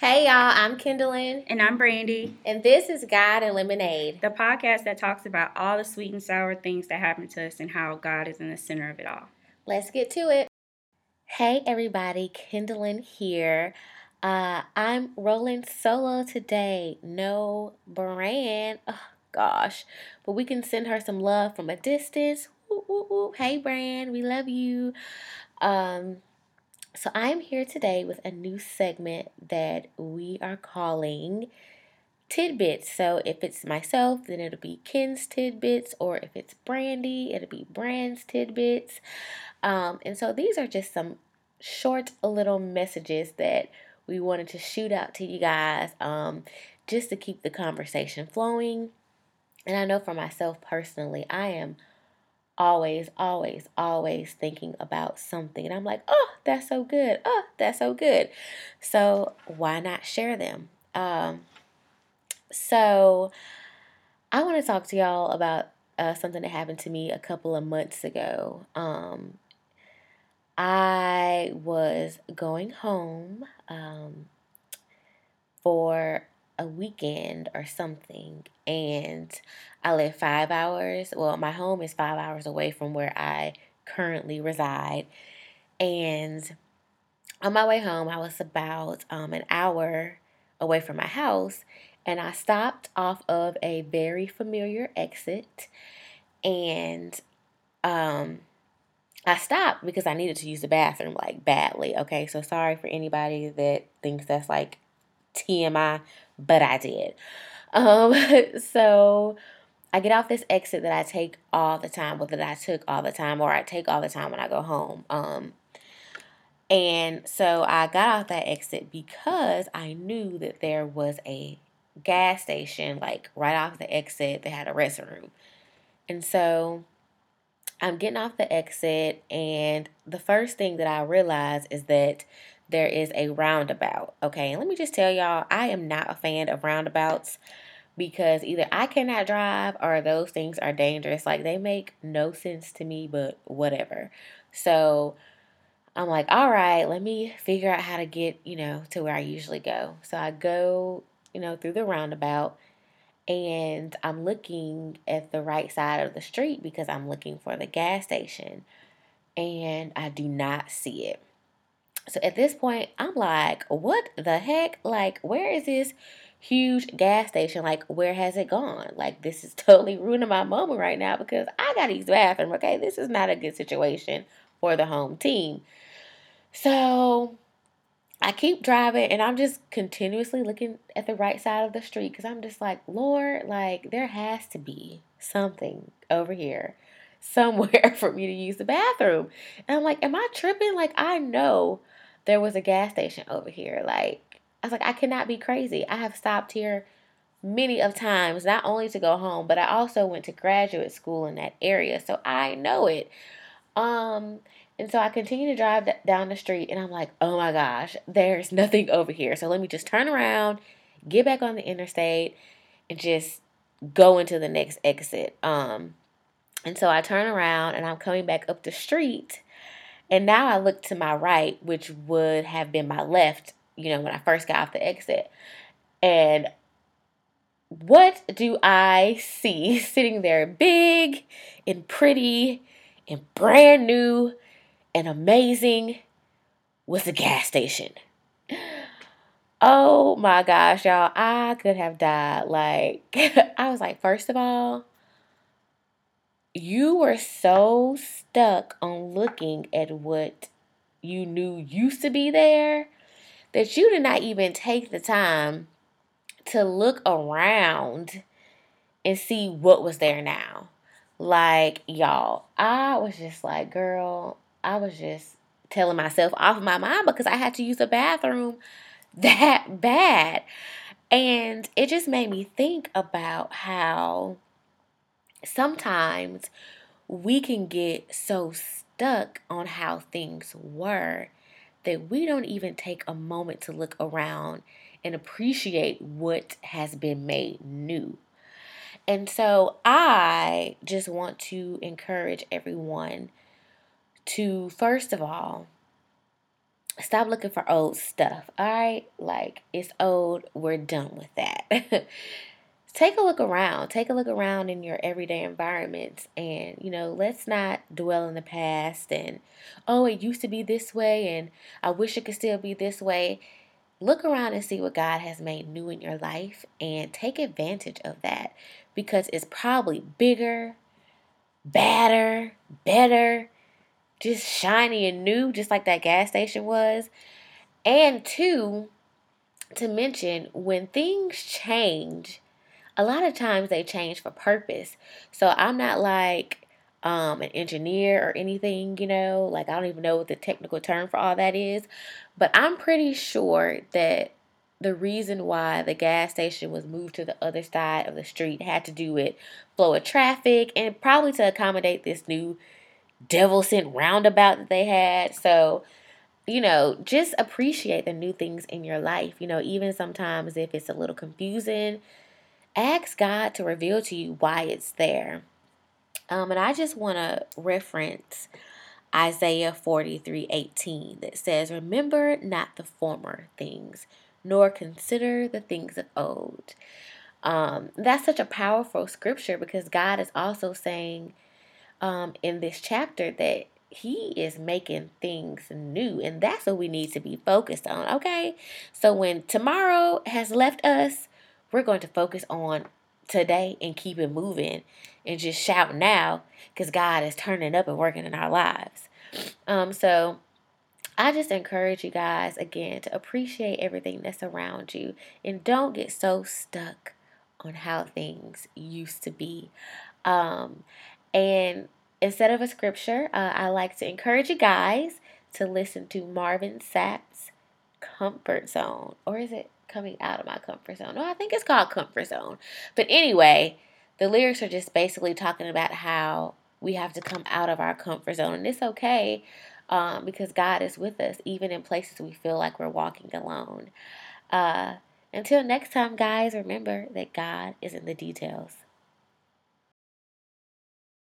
Hey y'all, I'm Kendallin. And I'm Brandy. And this is God and Lemonade, the podcast that talks about all the sweet and sour things that happen to us and how God is in the center of it all. Let's get to it. Hey everybody, Kendallin here. Uh, I'm rolling solo today. No brand. Oh, gosh. But we can send her some love from a distance. Ooh, ooh, ooh. Hey, Brand, we love you. Um, so I am here today with a new segment that we are calling tidbits. So if it's myself, then it'll be Ken's tidbits, or if it's Brandy, it'll be Brand's tidbits. Um, and so these are just some short little messages that we wanted to shoot out to you guys um, just to keep the conversation flowing. And I know for myself personally, I am always, always, always thinking about something. And I'm like, oh, that's so good. Oh, that's so good. So why not share them? Um, so I want to talk to y'all about uh, something that happened to me a couple of months ago. Um, I was going home um, for a weekend or something, and I live five hours. Well, my home is five hours away from where I currently reside. And on my way home, I was about um, an hour away from my house, and I stopped off of a very familiar exit. And um, I stopped because I needed to use the bathroom like badly. Okay, so sorry for anybody that thinks that's like TMI, but I did. Um, so I get off this exit that I take all the time, whether that I took all the time or I take all the time when I go home. Um, and so I got off that exit because I knew that there was a gas station like right off the exit that had a restroom. And so I'm getting off the exit, and the first thing that I realize is that there is a roundabout. Okay, and let me just tell y'all, I am not a fan of roundabouts because either I cannot drive or those things are dangerous. Like they make no sense to me, but whatever. So I'm like, all right, let me figure out how to get, you know, to where I usually go. So I go, you know, through the roundabout and I'm looking at the right side of the street because I'm looking for the gas station and I do not see it. So at this point, I'm like, what the heck? Like, where is this huge gas station? Like, where has it gone? Like, this is totally ruining my moment right now because I got to use the bathroom, okay? This is not a good situation for the home team. So I keep driving and I'm just continuously looking at the right side of the street because I'm just like, Lord, like, there has to be something over here somewhere for me to use the bathroom. And I'm like, am I tripping? Like, I know there was a gas station over here. Like, I was like, I cannot be crazy. I have stopped here many of times, not only to go home, but I also went to graduate school in that area. So I know it. Um, and so I continue to drive down the street and I'm like, oh my gosh, there's nothing over here. So let me just turn around, get back on the interstate, and just go into the next exit. Um, and so I turn around and I'm coming back up the street and now I look to my right, which would have been my left, you know, when I first got off the exit. And what do I see sitting there big and pretty and brand new and amazing was a gas station. Oh my gosh, y'all, I could have died. Like, I was like, first of all, you were so stuck on looking at what you knew used to be there that you did not even take the time to look around and see what was there now. Like, y'all, I was just like, girl, I was just telling myself off my mind because I had to use the bathroom that bad. And it just made me think about how sometimes we can get so stuck on how things were that we don't even take a moment to look around and appreciate what has been made new. And so I just want to encourage everyone to, first of all, stop looking for old stuff. All right, like it's old. We're done with that. take a look around. Take a look around in your everyday environments, and you know, let's not dwell in the past and oh, it used to be this way, and I wish it could still be this way. Look around and see what God has made new in your life, and take advantage of that because it's probably bigger, badder, better just shiny and new, just like that gas station was. And two, to mention, when things change, a lot of times they change for purpose. So I'm not like um, an engineer or anything, you know, like I don't even know what the technical term for all that is, but I'm pretty sure that the reason why the gas station was moved to the other side of the street had to do with flow of traffic and probably to accommodate this new devil sent roundabout that they had. So, you know, just appreciate the new things in your life. You know, even sometimes if it's a little confusing, ask God to reveal to you why it's there. Um, and I just want to reference Isaiah 43 18 that says, Remember not the former things, nor consider the things of old. Um, that's such a powerful scripture because God is also saying, um, in this chapter that he is making things new and that's what we need to be focused on okay so when tomorrow has left us we're going to focus on today and keep it moving and just shout now because god is turning up and working in our lives um so i just encourage you guys again to appreciate everything that's around you and don't get so stuck on how things used to be um and instead of a scripture, uh, I like to encourage you guys to listen to Marvin Sapp's Comfort Zone. Or is it coming out of my comfort zone? No, I think it's called Comfort Zone. But anyway, the lyrics are just basically talking about how we have to come out of our comfort zone. And it's okay um, because God is with us, even in places we feel like we're walking alone. Uh, until next time, guys, remember that God is in the details.